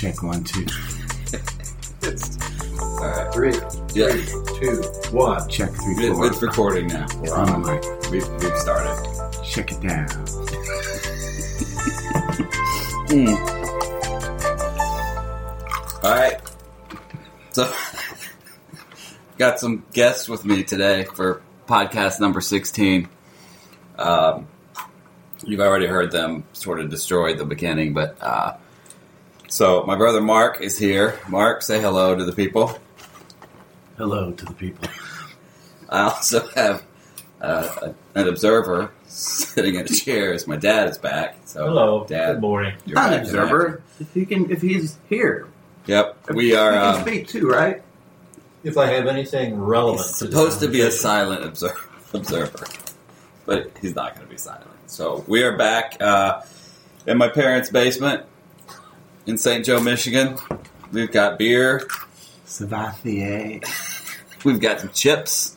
Check one, two. All right. Three, Yeah. two, one. Check three, It- four. It's recording now. We're On on. the mic. We've, we've started. Check it down. All right. So, got some guests with me today for podcast number 16. Um, you've already heard them sort of destroy the beginning, but uh, so my brother Mark is here. Mark, say hello to the people. Hello to the people. I also have uh, an observer sitting in a chair as my dad is back. So, Hello. Dad. Good morning. You're Not an observer. If he can, if he's here. Yep, we are. He can Um, speak too, right? If I have anything relevant, He's supposed to be a silent observer, observer, but he's not going to be silent. So we are back uh, in my parents' basement in St. Joe, Michigan. We've got beer, Savathier. we've got some chips,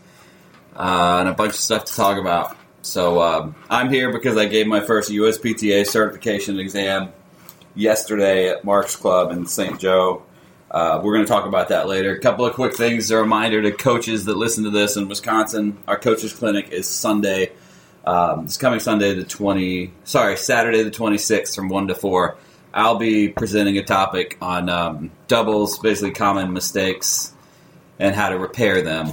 uh, and a bunch of stuff to talk about. So um, I'm here because I gave my first USPTA certification exam yesterday at Mark's Club in St. Joe. Uh, we're going to talk about that later. A couple of quick things. A reminder to coaches that listen to this in Wisconsin: our coaches clinic is Sunday. Um, it's coming Sunday the twenty. Sorry, Saturday the twenty sixth from one to four. I'll be presenting a topic on um, doubles, basically common mistakes, and how to repair them.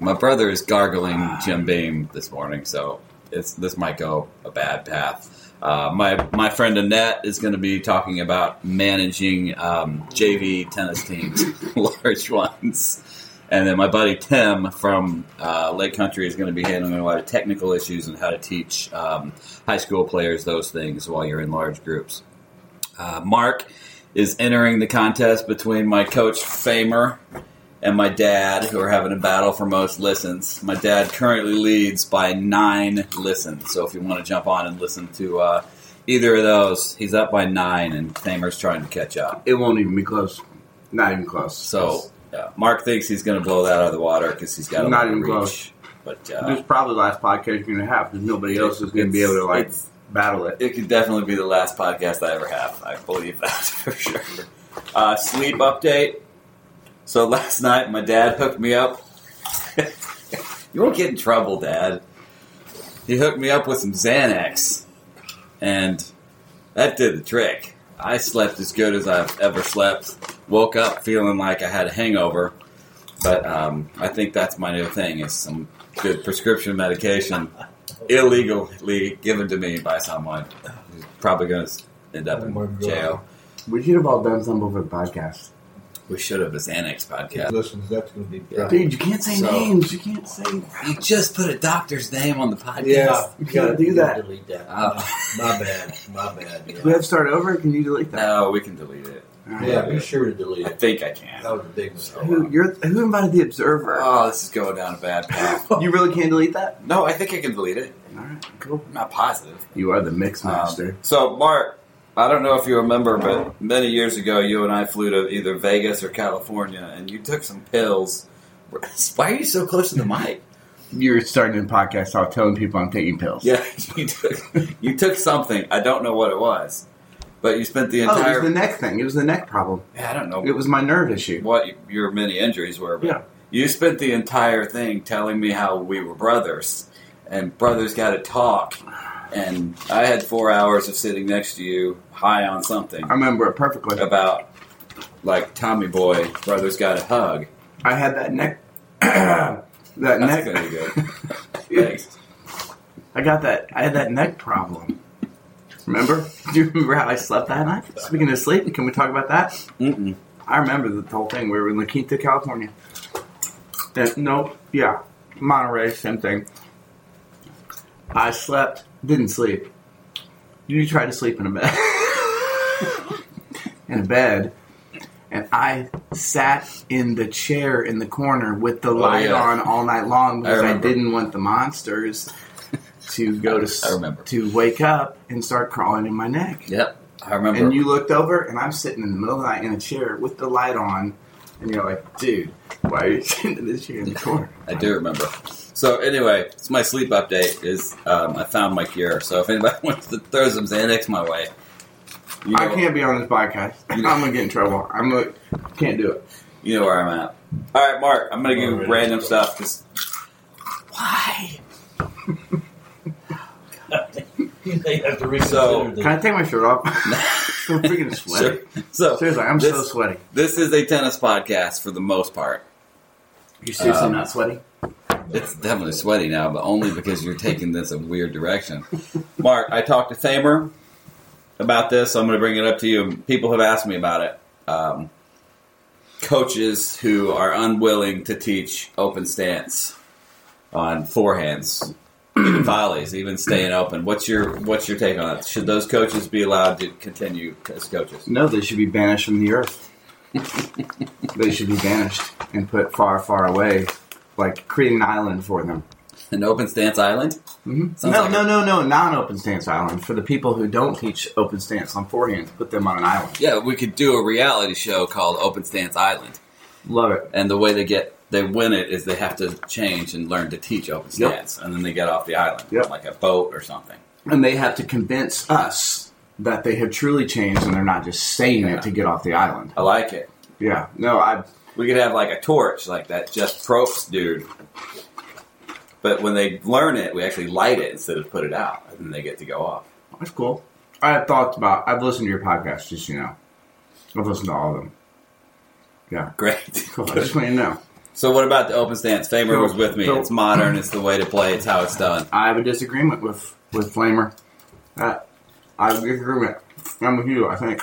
My brother is gargling Jim Beam this morning, so it's this might go a bad path. Uh, my my friend Annette is going to be talking about managing um, JV tennis teams, large ones, and then my buddy Tim from uh, Lake Country is going to be handling a lot of technical issues and how to teach um, high school players those things while you're in large groups. Uh, Mark is entering the contest between my coach Famer and my dad, who are having a battle for most listens. My dad currently leads by nine listens, so if you want to jump on and listen to uh, either of those, he's up by nine, and Famer's trying to catch up. It won't even be close. Not even close. So yeah, Mark thinks he's going to blow that out of the water because he's got a Not lot of even reach. close. But this uh, is probably the last podcast you're going to have because nobody else is going to be able to like it's- battle it. it could definitely be the last podcast I ever have. I believe that for sure. Uh, sleep update. So last night, my dad hooked me up. you won't get in trouble, Dad. He hooked me up with some Xanax, and that did the trick. I slept as good as I've ever slept. Woke up feeling like I had a hangover, but um, I think that's my new thing: is some good prescription medication illegally given to me by someone who's probably going to end up Oh in jail. We should have all done some over the podcast. We should have a Xanax podcast. Listen, that's going to be Yeah. Dude, you can't say So- names. You can't say. You just put a doctor's name on the podcast. Yeah, You can't do that. Delete that. Oh. My bad. My bad. Do we have to start over? Can you delete that? No, we can delete it. All right. Yeah, be sure to delete I it. think I can. That was a big mistake. Who, you're, who invited the observer? Oh, this is going down a bad path. you really can't delete that? no, I think I can delete it. All right, cool. I'm not positive. You are the mix Um, master. so, Mark, I don't know if you remember, but many years ago, you and I flew to either Vegas or California, and you took some pills. Why are you so close to the mic? You're starting a podcast. So I'm telling people I'm taking pills. Yeah, you took you took something. I don't know what it was, but you spent the entire Oh, it entire. was the neck thing. It was the neck problem. Yeah, I don't know It was my nerve issue. what your many injuries were, but Yeah. you spent the entire thing telling me how we were brothers, and brothers got to talk. And I had four hours of sitting next to you, high on something I remember it perfectly. about like Tommy Boy, brothers got to hug. I had that neck. that That's neck. gonna be good. Thanks. I got that. I had that neck problem. Remember? Do you remember how I slept that night? Speaking of sleep, can we talk about that? Mm-mm. I remember the whole thing. We were in La Quinta, California. Then, no, yeah, Monterey, same thing. I slept, didn't sleep. You tried to sleep in a bed, in a bed, and I sat in the chair in the corner with the oh, light yeah. on all night long because I, remember. didn't want the monsters to go to I remember. to wake up and start crawling in my neck. Yep, I remember. And you looked over, and I'm sitting in the middle of the night in a chair with the light on, and you're like, dude, why are you sitting in this chair in the corner? I do remember. So anyway, it's my sleep update. Is um, I found my cure. So if anybody wants to throw some Xanax my way, You I can't be on this podcast. I'm gonna get in trouble. I'm gonna can't do it. You know where I'm at. All right, Mark. I'm gonna give you Already. random stuff. Just why? They have to reconsider So, the- Can I take my shirt off? I'm freaking sweaty. So Seriously, I'm so sweaty. this is a tennis podcast for the most part. You're seriously Um, not sweaty? It's definitely sweaty now, but only because you're taking this a weird direction. Mark, I talked to Famer about this, so I'm going to bring it up to you. People have asked me about it. Um, coaches who are unwilling to teach open stance on forehands, even volleys, even staying open. What's your What's your take on it? Should those coaches be allowed to continue as coaches? No, they should be banished from the earth. they should be banished and put far, far away, like create an island for them. An open stance island? Mm-hmm. No, like no, a- no, no, not an open stance island. For the people who don't teach open stance on forehands, put them on an island. Yeah, we could do a reality show called Open Stance Island. Love it. and the way they get they win it is they have to change and learn to teach open Yep. and then they get off the island, Yep. like a boat or something. And they have to convince us that they have truly changed and they're not just saying Yeah. it to get off the island. I like it. Yeah. No, I. We could have like a torch, like that Jeff Probst dude. But when they learn it, we actually light it instead of put it out, and then they get to go off. That's cool. I have thoughts about. I've listened to your podcast, just you know. I've listened to all of them. Yeah. Great. Cool. I just want you to know. So, what about the open stance? Famer was with me. It's modern. It's the way to play. It's how it's done. I have a disagreement with with Flamer. Uh, I have a disagreement. I'm with you. I think.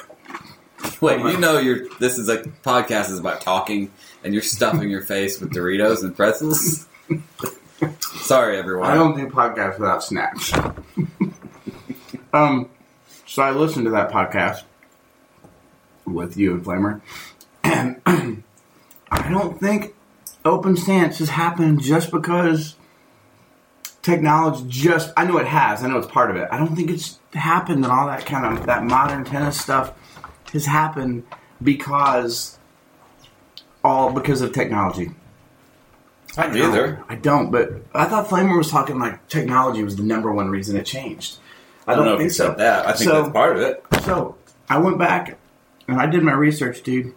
Wait, you know, you're. This is a podcast is about talking, and you're stuffing your face with Doritos and pretzels. Sorry, everyone. I don't do podcasts without snacks. um, so I listened to that podcast with you and Flamer, and I don't think open stance has happened just because technology just. I know it has. I know it's part of it. I don't think it's happened and all that kind of that modern tennis stuff has happened because all because of technology. I don't either. I don't, but I thought Flamer was talking like technology was the number one reason it changed. I don't know if think so. that. I think So- that's part of it. So I went back and I did my research, dude.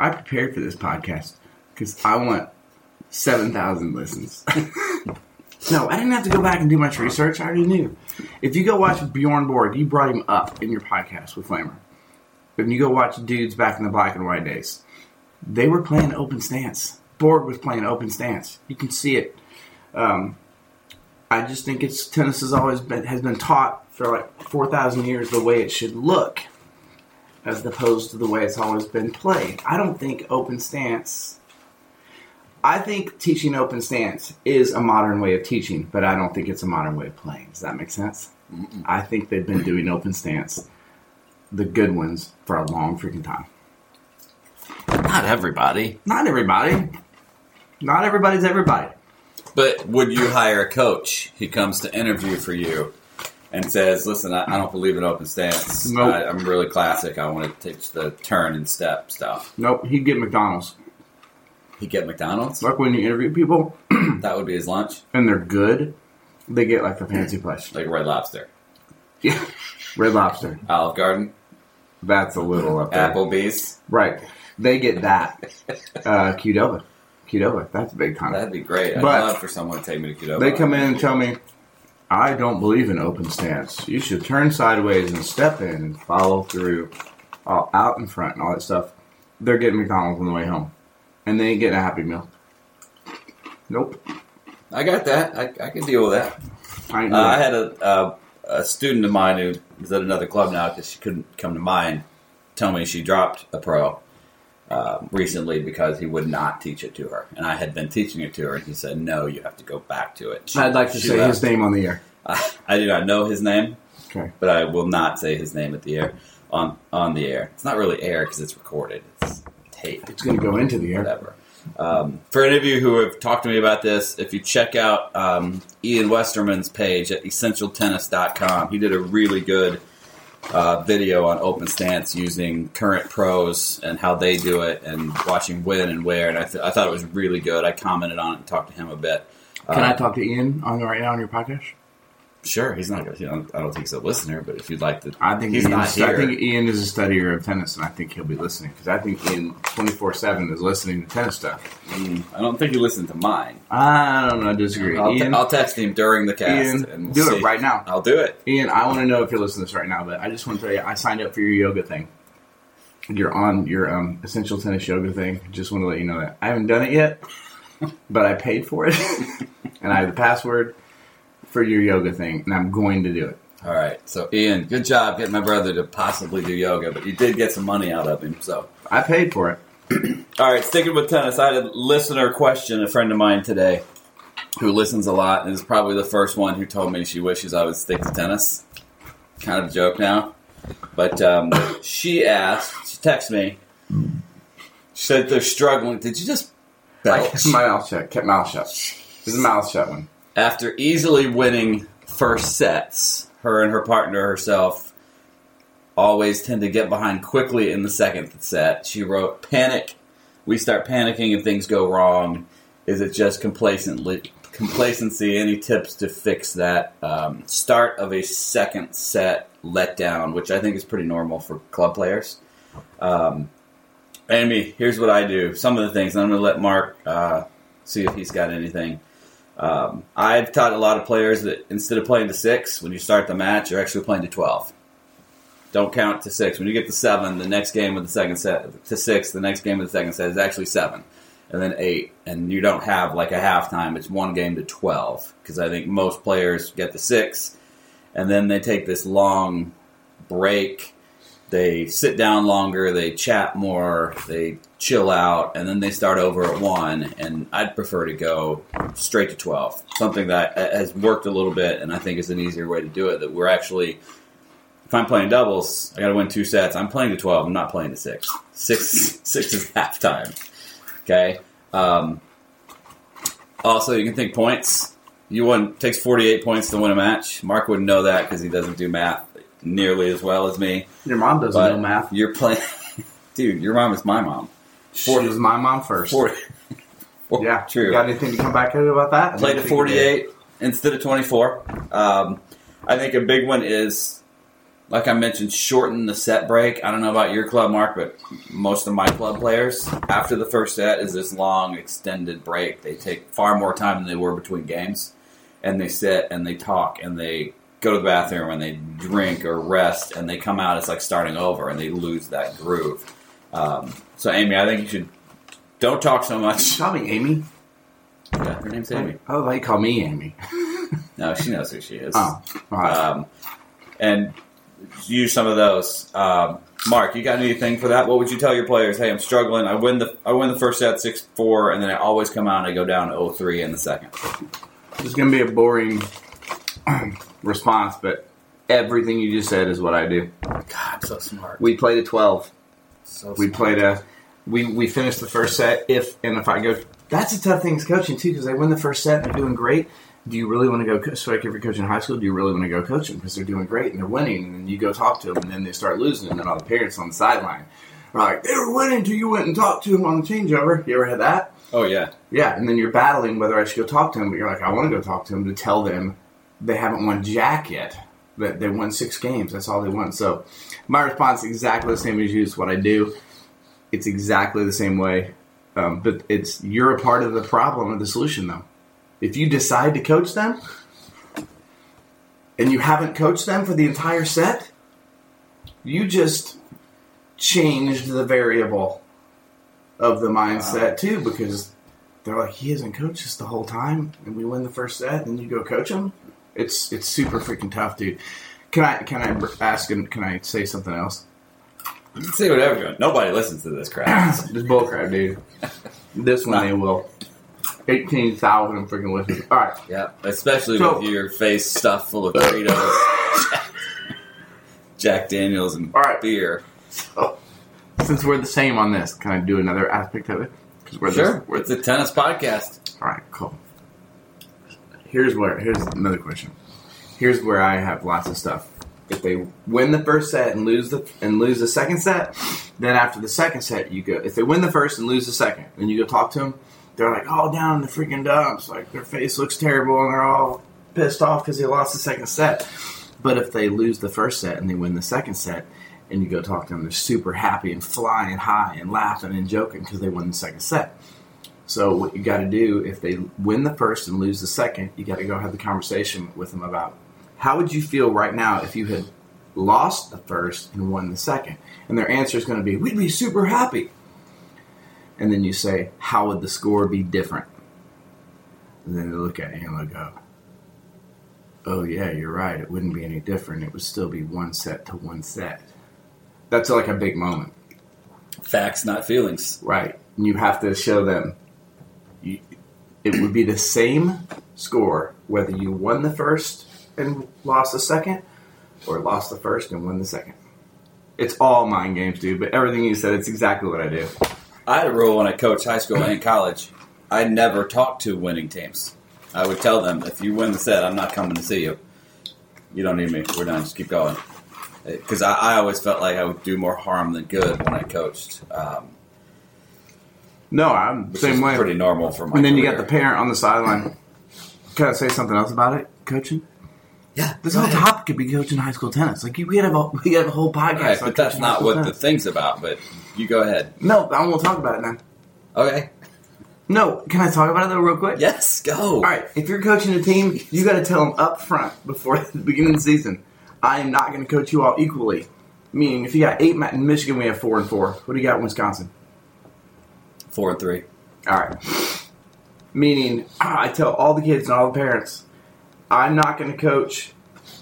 I prepared for this podcast because I want seven thousand listens. no, I didn't have to go back and do much research. I already knew. If you go watch Bjorn Borg, you brought him up in your podcast with Flamer. If you go watch dudes back in the black and white days, they were playing open stance. Borg was playing open stance. You can see it. Um, I just think it's tennis has always been has been taught for like four thousand years the way it should look, as opposed to the way it's always been played. I don't think open stance. I think teaching open stance is a modern way of teaching, but I don't think it's a modern way of playing. Does that make sense? I think they've been doing open stance, the good ones, for a long freaking time. Not everybody. Not everybody. Not everybody's everybody. But would you hire a coach who comes to interview for you and says, "Listen, I, I don't believe in open stance. Nope. I, I'm really classic. I want to teach the turn and step stuff." Nope, he'd get McDonald's. He get McDonald's. Like when you interview people That would be his lunch, and they're good, they get like a fancy place. like Red Lobster, Yeah. Red Lobster. Olive Garden, That's a little up there. Applebee's. Right. They get that. Uh, Qdoba. Qdoba. That's a big time. That'd be great. I'd But- love for someone to take me to Qdoba. They come in and tell me, I don't believe in open stance. You should turn sideways and step in and follow through, all out in front and all that stuff. They're getting McDonald's on the way home, and they ain't getting a Happy Meal. Nope. I got that. I, I can deal with that. I Uh, I had a, uh, a student of mine who was at another club now because she couldn't come to mine. Tell me she dropped a pro uh, recently because he would not teach it to her, and I had been teaching it to her, and he said, "No, you have to go back to it." She- I'd like to she say left. his name on the air. I, I do not know his name, Okay. but I will not say his name at the air on on the air. It's not really air because it's recorded. It's tape It's going to go into the air. whatever. Um, for any of you who have talked to me about this, if you check out um, Ian Westermann's page at essentialtennis.com, he did a really good uh, video on open stance using current pros and how they do it and watching when and where. And I, th- I thought it was really good. I commented on it and talked to him a bit. Can Uh, I talk to Ian on right now on your podcast? Sure, he's not. You know, I don't think he's a listener, but if you'd like to, I think he's Ian's, not here. I think Ian is a studier of tennis, and I think he'll be listening because I think Ian twenty four seven is listening to tennis stuff. Mm, I don't think he listened to mine. I don't know. I disagree. I'll, Ian, I'll text him during the cast Ian, and we'll do see. it right now. I'll do it. Ian, I want to know if you're listening to this right now, but I just want to tell you, I signed up for your yoga thing. You're on your um, essential tennis yoga thing. Just want to let you know that I haven't done it yet, but I paid for it, and I have the password for your yoga thing, and I'm going to do it. All right. So, Ian, good job getting my brother to possibly do yoga, but you did get some money out of him. So, I paid for it. all right, sticking with tennis, I had a listener question. A friend of mine today, who listens a lot, and is probably the first one who told me she wishes I would stick to tennis. Kind of a joke now, but um, she asked. She texted me. She said they're struggling. Did you just I kept my mouth shut. Kept mouth shut. This is a mouth shut one. After easily winning first sets, her and her partner herself always tend to get behind quickly in the second set. She wrote, "Panic. We start panicking if things go wrong. Is it just complacently complacency? Any tips to fix that? Um, start of a second set letdown, which I think is pretty normal for club players." Um, Amy, here's what I do. Some of the things, I'm going to let Mark uh, see if he's got anything. Um, I've taught a lot of players that instead of playing to six, when you start the match, you're actually playing to 12. Don't count to six. When you get to seven, the next game of the second set, to six, the next game of the second set is actually seven. And then eight. And you don't have like a halftime. It's one game to 12. Because I think most players get to six, and then they take this long break. They sit down longer, they chat more, they chill out, and then they start over at one. And I'd prefer to go straight to 12. Something that has worked a little bit, and I think is an easier way to do it. That we're actually, if I'm playing doubles, I got to win two sets. I'm playing to 12, I'm not playing to six. Six, six is halftime. Okay? Um, also, you can think points. You won takes 48 points to win a match. Mark wouldn't know that because he doesn't do math nearly as well as me. Your mom doesn't But know math. You're playing, dude. Your mom is my mom. Forty was my mom first. 40. Yeah, true. Got anything to come back at about that? I Played at think you did. 48 instead of 24. Um, I think a big one is, like I mentioned, shorten the set break. I don't know about your club, Mark, but most of my club players, after the first set, is this long, extended break. They take far more time than they were between games, and they sit and they talk and they go to the bathroom and they drink or rest and they come out. It's like starting over and they lose that groove. Um, so, Amy, I think you should don't talk so much. Call me Amy. Yeah, her name's Amy. Oh, they call me Amy. No, she knows who she is. Oh, right. Um, and use some of those. Um, Mark, you got anything for that? What would you tell your players? Hey, I'm struggling. I win the I win the first set six four, and then I always come out and I go down to 0-3 in the second. This is going to be a boring response, but everything you just said is what I do. God, so smart. We played a 12. So We played a. We, we finished the first set. If and if I go, that's a tough thing is coaching too because they win the first set and they're doing great. Do you really want to go? co- So like if you're coaching high school, do you really want to go coach them because they're doing great and they're winning? And then you go talk to them and then they start losing and then all the parents on the sideline are like they were winning until you went and talked to them on the changeover. You ever had that? Oh yeah. Yeah, and then you're battling whether I should go talk to them, but you're like, I want to go talk to them to tell them they haven't won jack yet. That they won six games. That's all they won. So my response is exactly the same as you. It's what I do. It's exactly the same way. Um, but it's you're a part of the problem or the solution though. If you decide to coach them and you haven't coached them for the entire set, you just changed the variable of the mindset too because they're like he hasn't coached us the whole time and we win the first set and you go coach him it's it's super freaking tough dude can i can i ask and can i say something else You can say whatever you want. Nobody listens to this crap. this bullcrap dude this one they will 18,000 freaking listeners all right yeah, especially So- with your face stuffed full of Doritos, Jack Daniels, and All right. beer. So, since we're the same on this can i do another aspect of it because we're Sure, this, we're it's a tennis podcast. All right, cool. Here's where here's another question. Here's where I have lots of stuff. If they win the first set and lose the and lose the second set, then after the second set you go. If they win the first and lose the second, then you go talk to them. They're like all down in the freaking dumps, like their face looks terrible and they're all pissed off because they lost the second set. But if they lose the first set and they win the second set, and you go talk to them, they're super happy and flying high and laughing and joking because they won the second set. So what you got to do if they win the first and lose the second, you got to go have the conversation with them about how would you feel right now if you had lost the first and won the second, and their answer is going to be we'd be super happy. And then you say, how would the score be different? And then they look at you and they go, oh yeah, you're right. It wouldn't be any different. It would still be one set to one set. That's like a big moment. Facts, not feelings. Right. And you have to show them it would be the same score whether you won the first and lost the second or lost the first and won the second. It's all mind games, dude, but everything you said, it's exactly what I do. I had a rule when I coached high school and college. I never talked to winning teams. I would tell them, if you win the set, I'm not coming to see you. You don't need me. We're done. Just keep going. Because I, I always felt like I would do more harm than good when I coached. Um, No, I'm which same is way. pretty normal for my and then you got the parent on the sideline. Can I say something else about it, coaching? Yeah, This whole ahead. topic could be coaching high school tennis. Like you, we could have a we could have a whole podcast. Right, but that's not school what the thing's about. But you go ahead. No, I won't talk about it then. Okay. No, can I talk about it though, real quick? Yes, go. All right, if you're coaching a team, you got to tell them up front before the beginning of the season. I am not going to coach you all equally. Meaning, if you got eight ma- in Michigan, we have four and four. What do you got in Wisconsin? Four and three. All right. Meaning, I tell all the kids and all the parents, I'm not going to coach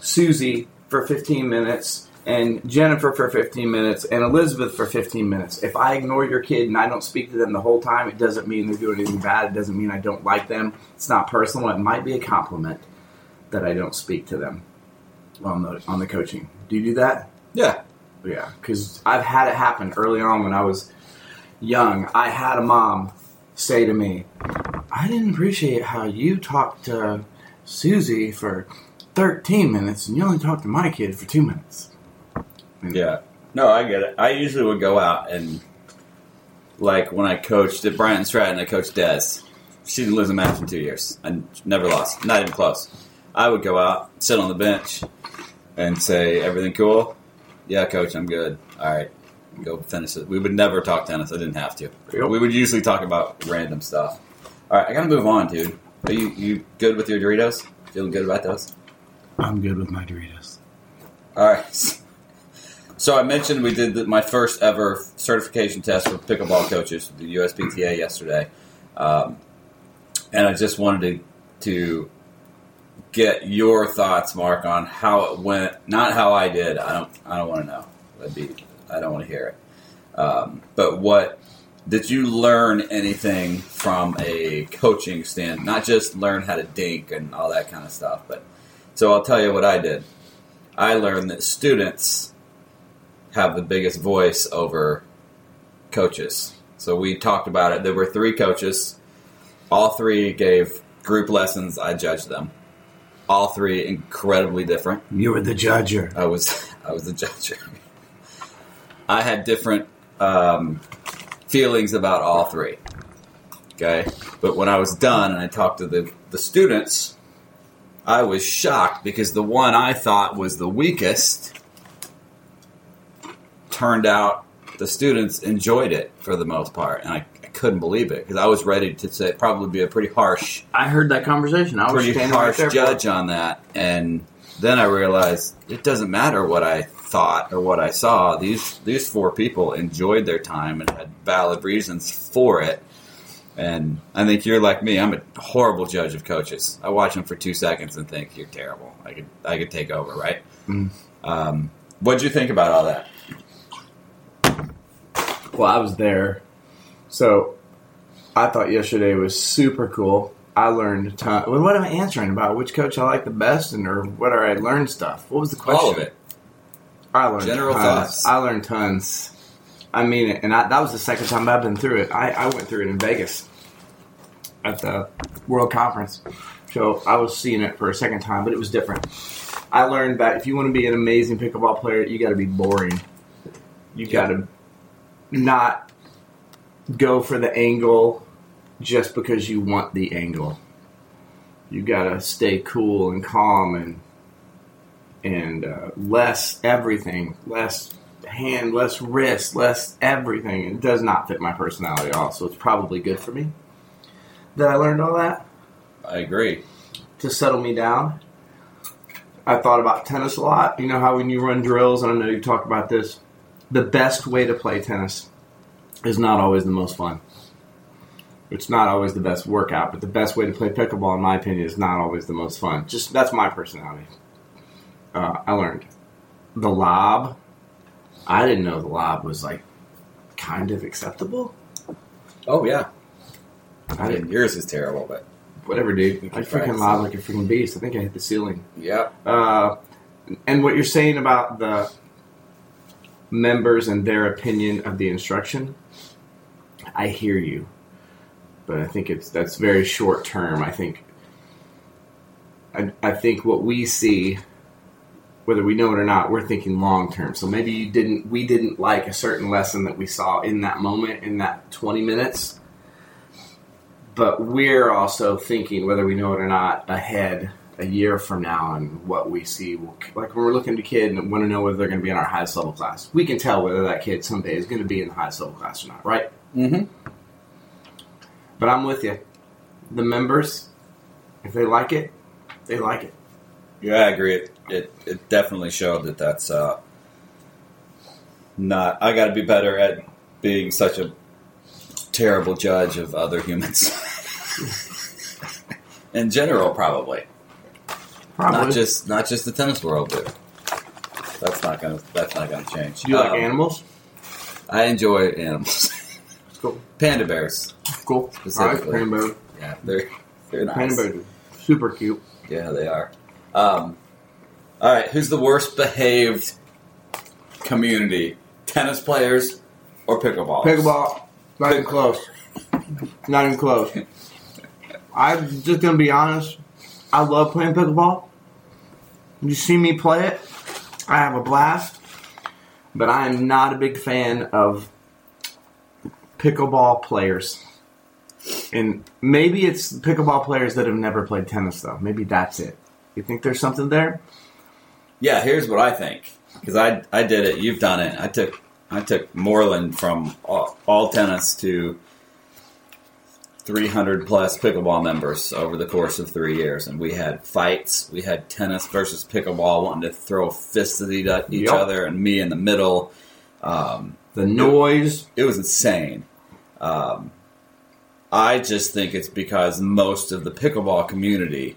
Susie for 15 minutes and Jennifer for 15 minutes and Elizabeth for 15 minutes. If I ignore your kid and I don't speak to them the whole time, it doesn't mean they're doing anything bad. It doesn't mean I don't like them. It's not personal. It might be a compliment that I don't speak to them on the on the coaching. Do you do that? Yeah. Yeah, because I've had it happen early on when I was young. I had a mom say to me, I didn't appreciate how you talked to Susie for 13 minutes and you only talked to my kid for two minutes. Yeah. No, I get it. I usually would go out and, like, when I coached at Bryant and Stratton, I coached Des. She didn't lose a match in two years. I never lost. Not even close. I would go out, sit on the bench, and say, Everything cool? Yeah, coach, I'm good. All right. Go finish it. We would never talk tennis. I didn't have to. Yep. We would usually talk about random stuff. All right, I gotta move on, dude. Are you, you good with your Doritos? Feeling good about those? I'm good with my Doritos. All right. So I mentioned we did the, my first ever certification test for pickleball coaches, with the USPTA, yesterday, um, and I just wanted to to get your thoughts, Mark, on how it went. Not how I did. I don't. I don't want to know. That'd be. I don't want to hear it. Um, but what did you learn anything from a coaching stand? Not just learn how to dink and all that kind of stuff, but so I'll tell you what I did. I learned that students have the biggest voice over coaches. So we talked about it. There were three coaches. All three gave group lessons. I judged them. All three incredibly different. You were the judger. I was I was the judge. I had different um, feelings about all three. Okay, but when I was done and I talked to the the students, I was shocked because the one I thought was the weakest turned out the students enjoyed it for the most part, and I, I couldn't believe it because I was ready to say probably be a pretty harsh I heard that conversation. I was pretty harsh right judge on that, and then I realized it doesn't matter what I thought or what I saw. These these four people enjoyed their time and had valid reasons for it. And I think you're like me. I'm a horrible judge of coaches. I watch them for two seconds and think you're terrible. I could I could take over, right? Mm. Um, what'd you think about all that? Well, I was there. So I thought yesterday was super cool. I learned a ton. Well, what am I answering about? Which coach I like the best, and or whether I learned stuff? What was the question? All of it. I learned General tons. thoughts. I learned tons. I mean it, and I, that was the second time I've been through it. I, I went through it in Vegas at the World Conference, so I was seeing it for a second time, but it was different. I learned that if you want to be an amazing pickleball player, you got to be boring. You got to not go for the angle just because you want the angle. You gotta stay cool and calm and and uh, less everything, less hand, less wrist, less everything. It does not fit my personality at all. So it's probably good for me that I learned all that I agree. to settle me down. I thought about tennis a lot. You know how when you run drills, and I know you talk about this, the best way to play tennis is not always the most fun. It's not always the best workout, but the best way to play pickleball, in my opinion, is not always the most fun. Just that's my personality. Uh, I learned the lob. I didn't know the lob was like kind of acceptable. Oh yeah. I didn't. Yours is terrible, but Whatever, dude. I freaking lob like a freaking beast. I think I hit the ceiling. yeah. Uh, and what you're saying about the members and their opinion of the instruction, I hear you, but I think it's that's very short term. I think, I, I think what we see, whether we know it or not, we're thinking long term. So maybe you didn't, we didn't like a certain lesson that we saw in that moment in that 20 minutes. But we're also thinking, whether we know it or not, ahead a year from now and what we see. Like when we're looking at a kid and want to know whether they're going to be in our highest level class, we can tell whether that kid someday is going to be in the highest level class or not, right? Mm-hmm. But I'm with you. The members, if they like it, they like it. Yeah, I agree. It, it it definitely showed that that's uh, not. I got to be better at being such a terrible judge of other humans. In general, probably Probably. not just not just the tennis world, but that's not gonna that's not gonna change. Do you like Um, animals? I enjoy animals. It's cool. Panda bears. Cool. All right, Specifically. panda bear. Yeah, they're they're nice. Panda bear, super cute. Yeah, they are. Um, all right, who's the worst behaved community? Tennis players or pickleball? Pickleball, not even close. Not even close. I'm just gonna be honest. I love playing pickleball. You see me play it, I have a blast. But I am not a big fan of pickleball players. And maybe it's pickleball players that have never played tennis, though. Maybe that's it. You think there's something there? Yeah, here's what I think because I I did it. You've done it. I took I took Moreland from all, all tennis to 300 plus pickleball members over the course of three years, and we had fights. We had tennis versus pickleball, wanting to throw fists at each Yep. other, and me in the middle. Um, The noise. it was insane. Um, I just think it's because most of the pickleball community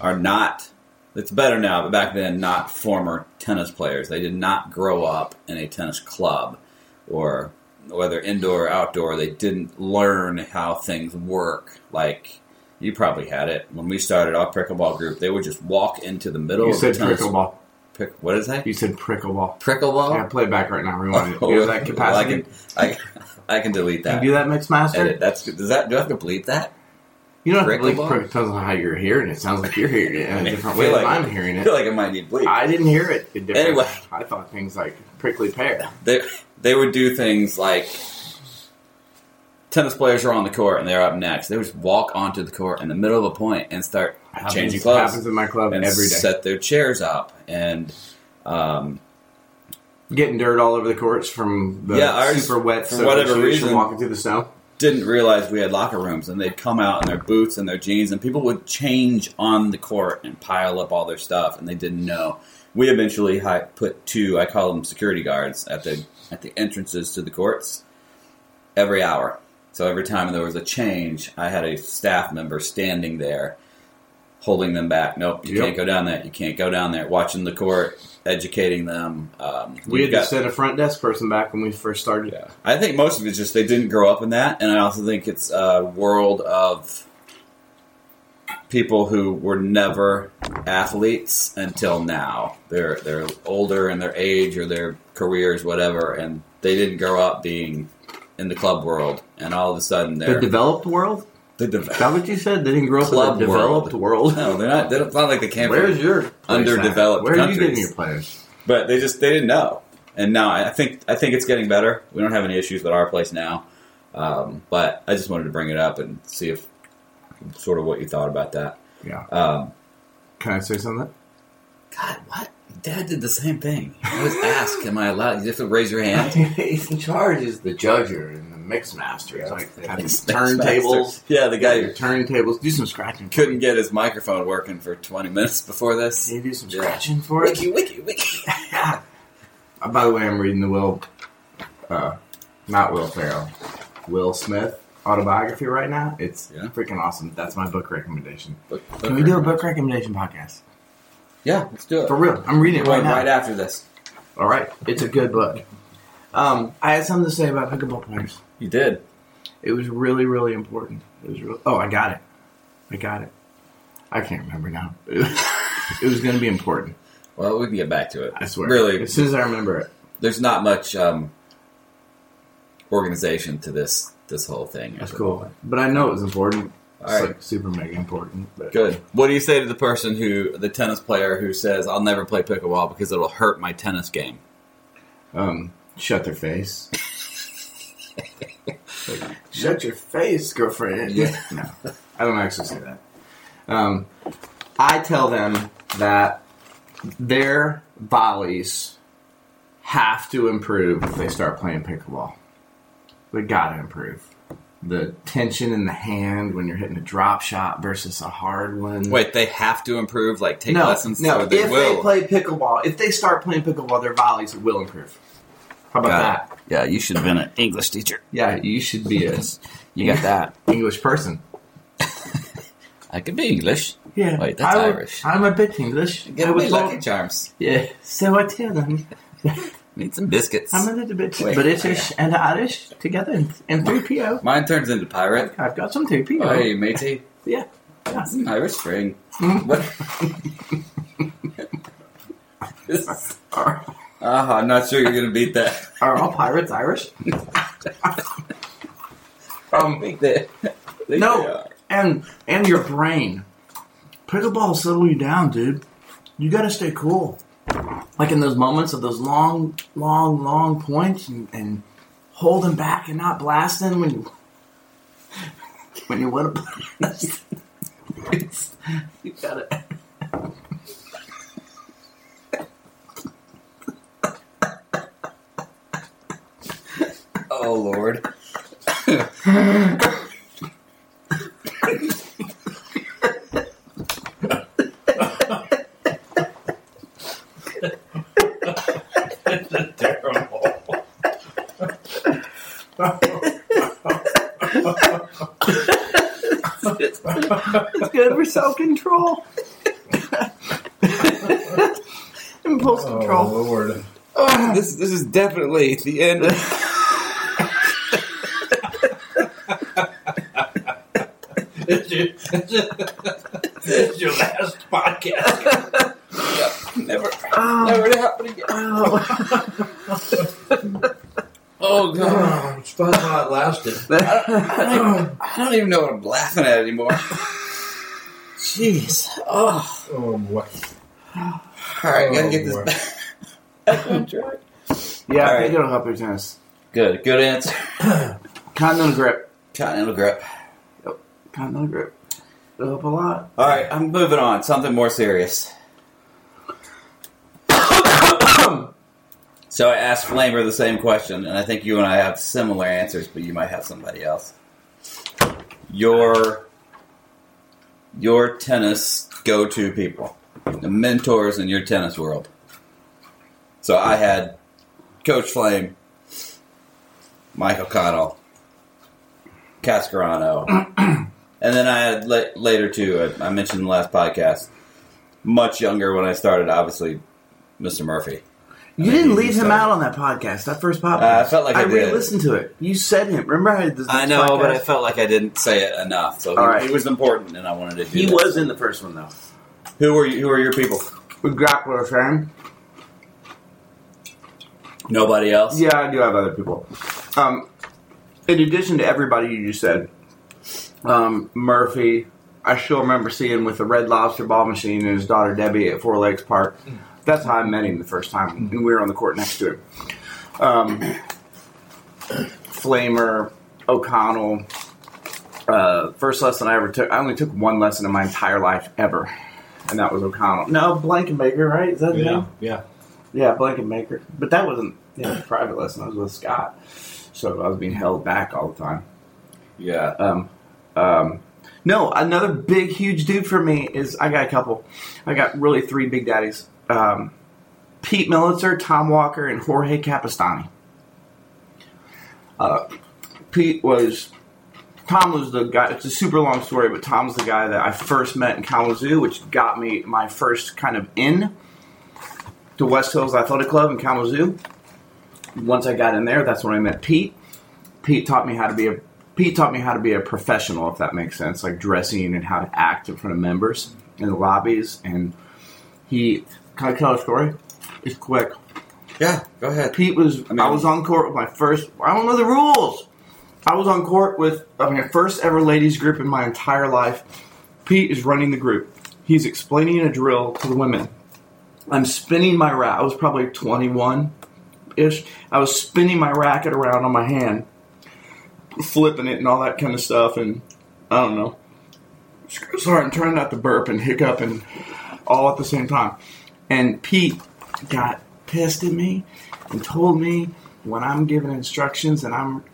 are not. It's better now, but back then, not former tennis players. They did not grow up in a tennis club, or whether indoor or outdoor. They didn't learn how things work. Like you probably had it when we started our pickleball group. They would just walk into the middle You of the said tennis. pickleball. Pick, what is that? You said pickleball. Pickleball. Yeah, play it back right now. Rewind it. Oh, You have that capacity. I can, I, can- I can delete Can that. you do that, Mixmaster? Edit. That's does that do I have to bleep that? You don't have to believe prick depends on how you're hearing it. It sounds like you're hearing it in a different way than like- I'm hearing it. I feel like it might need bleep. I didn't hear it. Anyway. I thought things like prickly pear. They they would do things like tennis players are on the court and they're up next. They would just walk onto the court in the middle of a point and start Happens, changing clothes happens in my club and every day. set their chairs up and um, Getting dirt all over the courts from the Yeah, ours, super wet. for whatever reason- walking through the snow. Didn't realize we had locker rooms and they'd come out in their boots and their jeans and people would change on the court and pile up all their stuff and they didn't know. We eventually put two, I call them security guards at the at the entrances to the courts every hour. So every time there was a change, I had a staff member standing there holding them back. Nope, you Yep. can't go down there. You can't go down there. Watching the court, educating them. Um, We you've had to send a front desk person back when we first started. yeah, I think most of it's just they didn't grow up in that, and I also think it's a world of people who were never athletes until now. They're they're older in their age or their careers, whatever, and they didn't grow up being in the club world, and all of a sudden they're developed world? The Is dev- that what you said? They didn't grow up in the developed world. no, they're not. They don't, like they came Where's your underdeveloped at? Where are you countries. getting your players? but they just they didn't know. And now I think I think it's getting better. We don't have any issues with our place now, um, but I just wanted to bring it up and see if sort of what you thought about that. Yeah. Um, Can I say something? God, what? Dad did the same thing. He was asked, "Am I allowed?" You have to raise your hand. He's in charge as the judger and the mix master. He's like got these Mix turntables. Yeah, the guy your turntables. Do some scratching. couldn't get his microphone working for 20 minutes before this. Can you do some Yeah. scratching for it? Wiki, wiki, wiki. Uh, by the way, I'm reading the Will, uh, not Will Ferrell, Will Smith autobiography right now. It's Yeah. freaking awesome. That's my book recommendation. Book- Can we do a book recommendation podcast? Yeah, let's do it. For real, I'm reading it Right, right now. right after this. All right, it's a good book. Um, I had something to say about pickleball players. You did. It was really, really important. It was real. Oh, I got it. I got it. I can't remember now. It was, it was going to be important. Well, we can get back to it. I swear. Really, as soon as I remember it. there's not much um, organization to this this whole thing. That's cool. But I know it was important. It's All right. like super mega important. But Good. What do you say to the person who, the tennis player who says, "I'll never play pickleball because it'll hurt my tennis game"? Um, shut their face. Like, shut your face, girlfriend. Yeah. No, I don't actually say that. Um, I tell them that their volleys have to improve if they start playing pickleball. They gotta improve. The tension in the hand when you're hitting a drop shot versus a hard one. Wait, they have to improve, like take no, lessons, no. they if will. they play pickleball, if they start playing pickleball, their volleys will improve. How about Got that? it. Yeah, you should have been an English teacher. Yeah, you should be a You got that. English person. I can be English. Yeah, Wait, that's I, Irish. I'm a bit English. Give I was me born- Lucky Charms. Yeah, so I tell them Need some biscuits. I'm a little bit Wait, British and Irish together in, in three PO. Mine turns into pirate. I've got some 3PO. Oh, hey, matey. Yeah, yeah. That's an Irish spring. Mhm. What? This Ah, I'm not sure you're gonna beat that. are all pirates Irish? um, think they, I they No. and and your brain. Pickleball settle you down, dude. You gotta stay cool. Like in those moments of those long, long, long points and, and holding back and not blasting when you when you want to blast. It's, you gotta. Oh Lord. good self control. Impulse Oh, control. Lord. Ah. This this is definitely the end. It's your, it's your last podcast. never, Oh, never happen again. oh. Oh god. Oh, it's fun while it lasted. I don't even know what I'm laughing at anymore. Jeez. Oh. Oh, boy. All right, gotta oh, get Oh, boy. this back on track. yeah, I All right. think it'll help your tennis. Good, good answer. Continental grip. Continental grip. Yep. Continental grip. It'll help a lot. All right, I'm moving on. Something more serious. so I asked Flamer the same question, and I think you and I have similar answers, but you might have somebody else. Your your tennis go-to people, the mentors in your tennis world. So I had Coach Flame, Michael Connell, Cascarano, and then I had la- later too. I, I mentioned in the last podcast. Much younger when I started, obviously, Mr. Murphy. You didn't leave him out on that podcast, that first podcast. Uh, I felt like I did. re-listened to it. You said him. Remember I this I know, but I felt like I didn't say it enough. So he, right. he was important, and I wanted to. Do he that. was in the first one though. Who were you? Who are your people? With Grappler fan. Nobody else. Yeah, I do have other people. Um, in addition to everybody you just said, um, Murphy, I still remember seeing with the Red Lobster ball machine and his daughter Debbie at Four Lakes Park. That's how I met him the first time, and we were on the court next to him. Um, Flamer, O'Connell, Uh, first lesson I ever took. I only took one lesson in my entire life ever, and that was O'Connell. No, Blankenbaker, right? Is that his Yeah, name? yeah. Yeah, Blankenbaker. But that wasn't you know, a private lesson. I was with Scott, so I was being held back all the time. Yeah. Um, um, no, another big, huge dude for me is I got a couple. I got really three big daddies: um, Pete Militzer, Tom Walker, and Jorge Capistani. Uh, Pete was Tom was the guy. It's a super long story, but Tom's the guy that I first met in Kalamazoo, which got me my first kind of in to West Hills Athletic Club in Kalamazoo. Once I got in there, that's when I met Pete. Pete taught me how to be a Pete taught me how to be a professional, if that makes sense, like dressing and how to act in front of members in the lobbies. And he, can I tell a story? It's quick. Yeah. Go ahead. Pete was, I, I was on court with my first, I don't know the rules. I was on court with I mean, first ever ladies group in my entire life. Pete is running the group. He's explaining a drill to the women. I'm spinning my racket. I was probably 21 ish. I was spinning my racket around on my hand, flipping it and all that kind of stuff. And I don't know. Sorry, I'm trying not to burp and hiccup and all at the same time. And Pete got pissed at me and told me when I'm giving instructions and I'm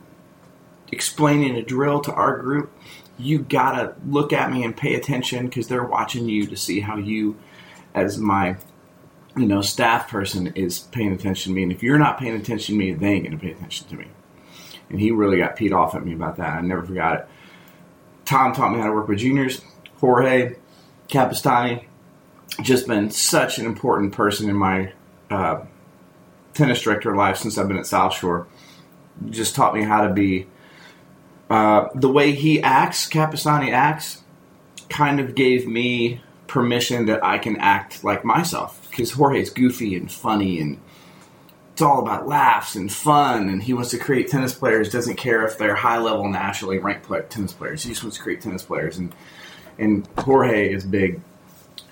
explaining a drill to our group, you gotta look at me and pay attention because they're watching you to see how you, as my, you know, staff person, is paying attention to me. And if you're not paying attention to me, they ain't gonna pay attention to me. And he really got peed off at me about that. I never forgot it. Tom taught me how to work with juniors. Jorge Capistani, just been such an important person in my uh, tennis director life since I've been at South Shore. Just taught me how to be uh, the way he acts, Capistani acts, kind of gave me permission that I can act like myself because Jorge's goofy and funny and it's all about laughs and fun and he wants to create tennis players doesn't care if they're high level nationally ranked tennis players he just wants to create tennis players and and Jorge is big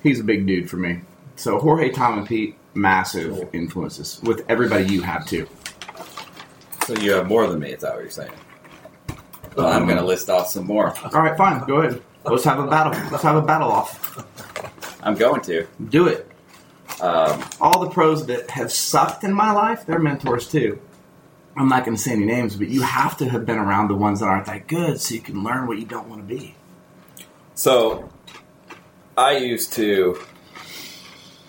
he's a big dude for me so Jorge Tom and Pete massive influences with everybody you have too So you have more than me. Is that what you're saying? Well, I'm going to list off some more. all right fine go ahead let's have a battle let's have a battle off I'm going to. do it Um, all the pros that have sucked in my life, they're mentors too. I'm not going to say any names, but you have to have been around the ones that aren't that good so you can learn what you don't want to be. So, I used to,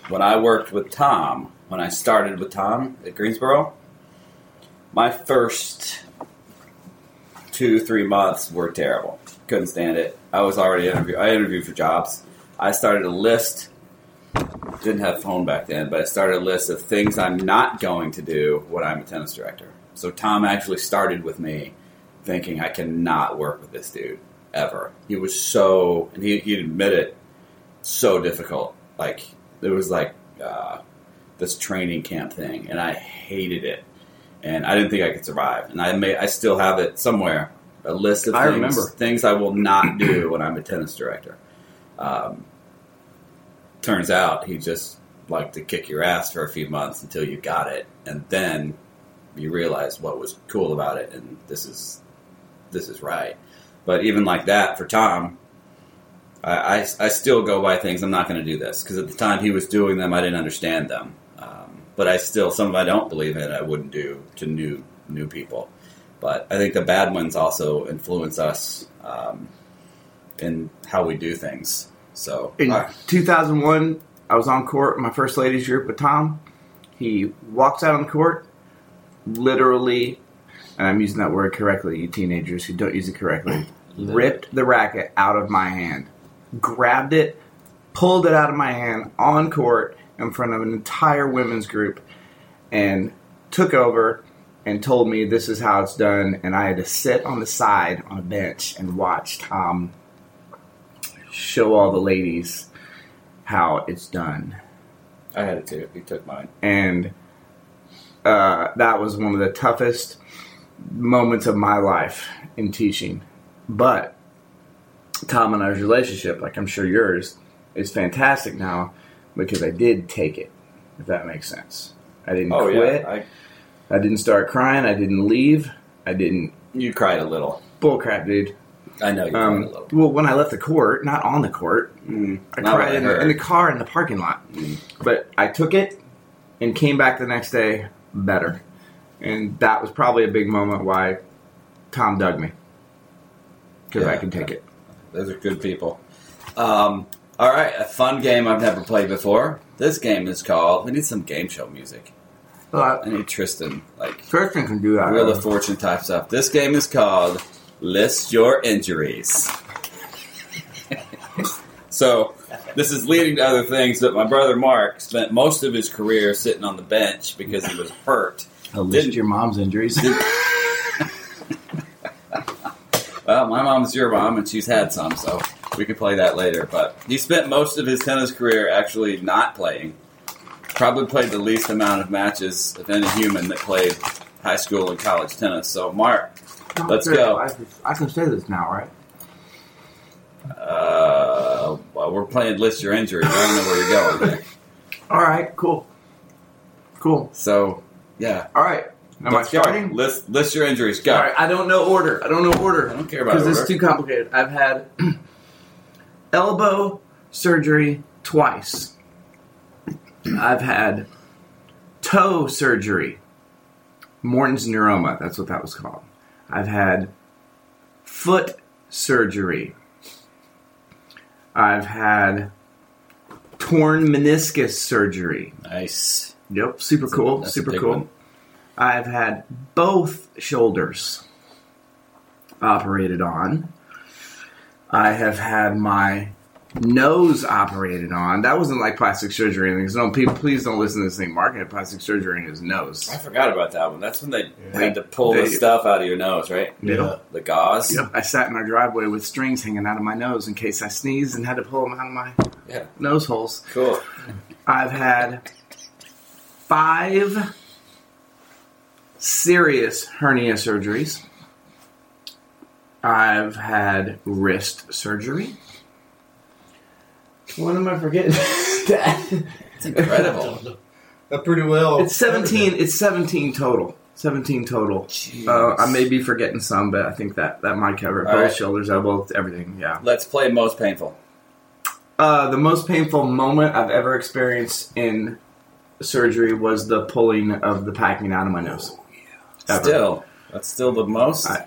when I worked with Tom, when I started with Tom at Greensboro, my first two, three months were terrible. Couldn't stand it. I was already interview. I interviewed for jobs. I started a list. Didn't have phone back then, but I started a list of things I'm not going to do when I'm a tennis director. So Tom actually started with me, thinking I cannot work with this dude ever. He was so, and he, he'd admit it, so difficult. Like it was like uh, this training camp thing, and I hated it, and I didn't think I could survive. And I may, I still have it somewhere, a list of I things, remember. things I will not do when I'm a tennis director. Um, turns out he just liked to kick your ass for a few months until you got it, and then you realize what was cool about it, and this is this is right. But even like that for Tom, I, I, I still go by things. I'm not going to do this because at the time he was doing them, I didn't understand them. Um, but I still some of I don't believe in. I wouldn't do to new new people. But I think the bad ones also influence us um, in how we do things. So In uh, 2001, I was on court, my first ladies group with Tom. He walks out on the court, literally, and I'm using that word correctly, you teenagers who don't use it correctly, ripped the racket out of my hand, grabbed it, pulled it out of my hand on court in front of an entire women's group, and took over and told me this is how it's done. And I had to sit on the side on a bench and watch Tom show all the ladies how it's done. I had it too. He took mine. And uh, that was one of the toughest moments of my life in teaching. But Tom and I's relationship, like I'm sure yours, is fantastic now because I did take it, if that makes sense. I didn't Oh quit. yeah, I, I didn't start crying. I didn't leave. I didn't you cried a little. bullcrap, dude. I know you Um, cried a little. well, when I left the court, not on the court, Mm, I not cried in the, in the car in the parking lot. Mm. But I took it and came back the next day better, and that was probably a big moment why Tom dug me because I Yeah. can take it. Those are good people. Um, all right, a fun game I've never played before. This game is called. We need some game show music. But I need Tristan like Tristan can do that. Wheel of Fortune type stuff. This game is called List Your Injuries. so, this is leading to other things, but my brother Mark spent most of his career sitting on the bench because he was hurt. I'll Didn't- your mom's injuries. Well, my mom's your mom, and she's had some, so we could play that later. But he spent most of his tennis career actually not playing. Probably played the least amount of matches of any human that played high school and college tennis. So, Mark, Let's go. I, I can say this now, right? Uh, well, we're playing list your injuries. I don't know where you're going. All right, cool, cool. So, yeah. All right, am Let's I go. starting? List list your injuries. Go. All right, I don't know order. I don't know order. I don't care about order. because this is too complicated. I've had elbow surgery twice. I've had toe surgery. Morton's neuroma. That's what that was called. I've had foot surgery. I've had torn meniscus surgery. Nice. Yep, super That's cool. a super cool. one. I've had both shoulders operated on. I have had my nose operated on. That wasn't like plastic surgery. or anything. So no, people, please don't listen to this thing. Mark had plastic surgery in his nose. I forgot about that one. That's when they Yeah. had to pull the stuff out of your nose, right? Yeah. The gauze. Yep, I sat in our driveway with strings hanging out of my nose in case I sneezed and had to pull them out of my Yeah. nose holes. Cool. I've had five serious hernia surgeries. I've had wrist surgery. What am I forgetting? Dad? It's incredible. Uh, pretty well. it's seventeen. It's seventeen total. Seventeen total. Uh, I may be forgetting some, but I think that that might cover it. All Both right. shoulders, elbows, everything. Yeah. Let's play most painful. Uh, the most painful moment I've ever experienced in surgery was the pulling of the packing out of my nose. Ever. Still, that's still the most. I-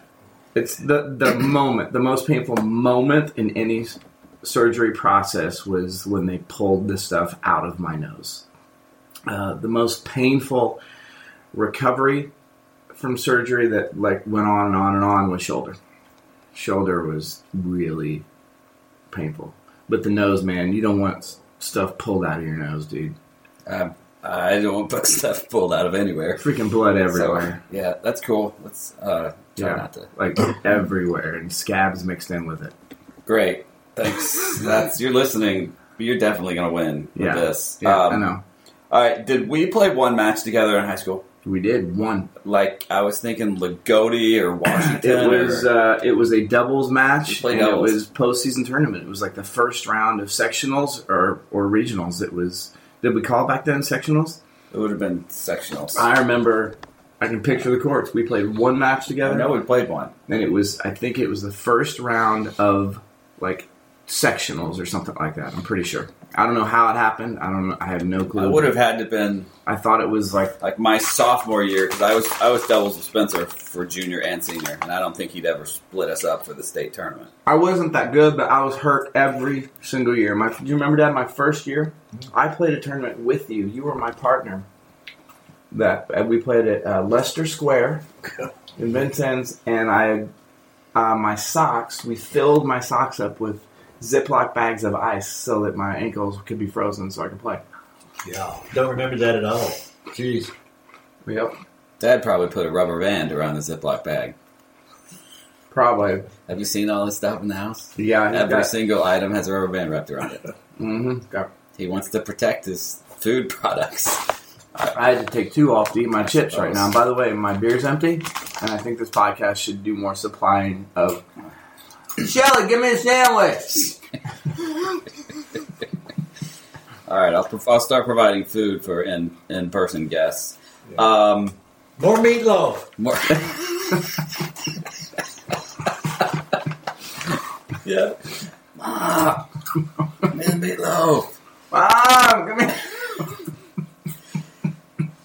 It's the the moment, the most painful moment in any surgery process was when they pulled the stuff out of my nose. Uh, the most painful recovery from surgery that like went on and on and on was shoulder. Shoulder was really painful, but the nose, man, you don't want stuff pulled out of your nose, dude. Um, I don't put stuff pulled out of anywhere. Freaking blood everywhere. So, yeah, that's cool. Let's uh, try Yeah. not to. like everywhere, and scabs mixed in with it. Great. Thanks. That's you're listening. You're definitely gonna win with Yeah. this. Yeah, Um, I know. All right. Did we play one match together in high school? We did one. Like I was thinking, Lagodi or Washington. It was or- uh, it was a doubles match, and doubles. it was postseason tournament. It was like the first round of sectionals or or regionals. It was. Did we call back then sectionals? it would have been sectionals. I remember. I can picture the courts. We played one match I together, know we played one. and it was. I think it was the first round of like sectionals or something like that. I'm pretty sure. I don't know how it happened. I don't know. I have no clue. I would have had to been I thought it was like like my sophomore year because I was I was doubles with Spencer for junior and senior, and I don't think he'd ever split us up for the state tournament. I wasn't that good, but I was hurt every single year. My, do you remember that? My first year, I played a tournament with you. You were my partner. That and we played at uh, Leicester Square in Vincennes, and I, uh, my socks. We filled my socks up with Ziploc bags of ice so that my ankles could be frozen, so I could play. yeah. Don't remember that at all. Jeez. Yep, Dad probably put a rubber band around the Ziploc bag. probably. Have you seen all this stuff in the house? Yeah, he Every got, single item has a rubber band wrapped around it. mm-hmm. got He wants to protect his food products. I had to take two off to eat my chips right now. And by the way, my beer's empty, and I think this podcast should do more supplying of. Shelly, give me a sandwich. All right, I'll, I'll start providing food for in in person guests. Um, More meatloaf. more. Yeah. Ah, man, meatloaf. Mom, come here.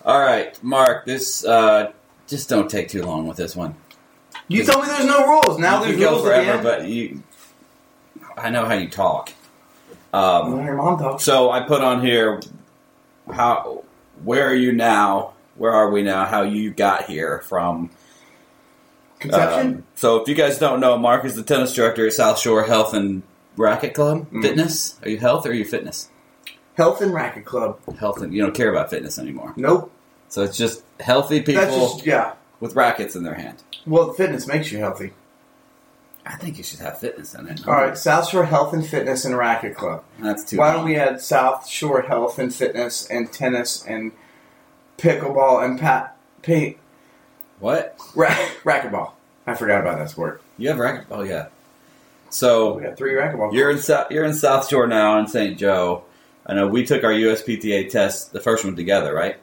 All right, Mark. This uh, just don't take too long with this one. You told me there's no rules. Now you there's could go rules forever, again. but you. I know how you talk. Um, want to hear mom talk. so I put on here how. Where are you now? Where are we now? How you got here from? Conception. Um, so if you guys don't know, Mark is the tennis director at South Shore Health and Racquet Club. Mm. Fitness? Are you health or are you fitness? Health and Racquet Club. Health and you don't care about fitness anymore. Nope. So it's just healthy people That's just yeah. With rackets in their hand. Well, fitness makes you healthy. I think you should have fitness in it. All right, South Shore Health and Fitness and Racket Club. That's too. Why long. don't we add South Shore Health and Fitness and tennis and pickleball and pat paint What? ra- racquetball? I forgot about that sport. You have? Oh yeah. So We got three racquetball. You're in South, you're in South Shore now in St. Joe. I know we took our USPTA test, the first one together, right?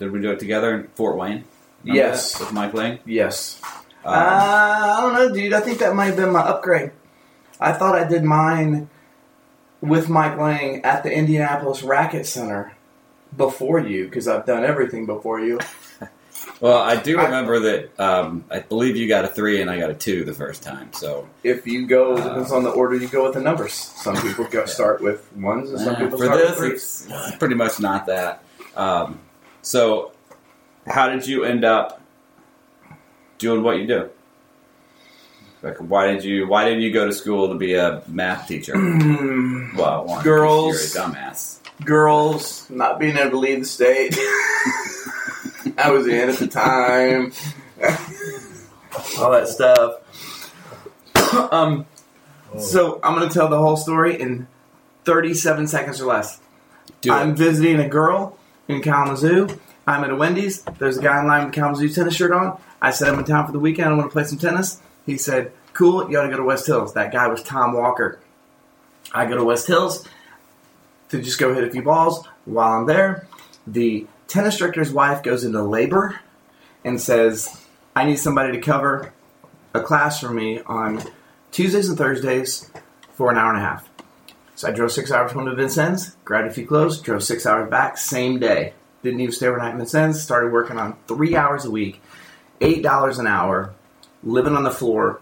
Did we do it together in Fort Wayne? Remember Yes. that, with Mike Lang. yes. Um, uh, I don't know, dude. I think that might have been my upgrade. I thought I did mine with Mike Lang at the Indianapolis Racket Center before you because I've done everything before you. well, I do I- remember that. Um, I believe you got a three and I got a two the first time. So If you go, Uh, depends on the order you go with the numbers. Some people go start with ones, and some uh, people for start this, with threes. it's, it's pretty much not that. Um, so, how did you end up doing what you do? Like, why did you? Why didn't you go to school to be a math teacher? Well, one, Girls. you're a dumbass. girls not being able to leave the state. I was in at the time. All that stuff. um, so I'm gonna tell the whole story in 37 seconds or less. Do I'm it. visiting a girl in Kalamazoo. I'm at a Wendy's. There's a guy in line with a Kalamazoo tennis shirt on. I said I'm in town for the weekend. I want to play some tennis. He said, "Cool, you ought to go to West Hills." That guy was Tom Walker. I go to West Hills to just go hit a few balls. While I'm there, the tennis director's wife goes into labor and says, "I need somebody to cover a class for me on Tuesdays and Thursdays for an hour and a half." So I drove six hours home to Vincennes, grabbed a few clothes, drove six hours back, same day. Didn't even stay overnight in Vincennes. Started working on three hours a week, eight dollars an hour, living on the floor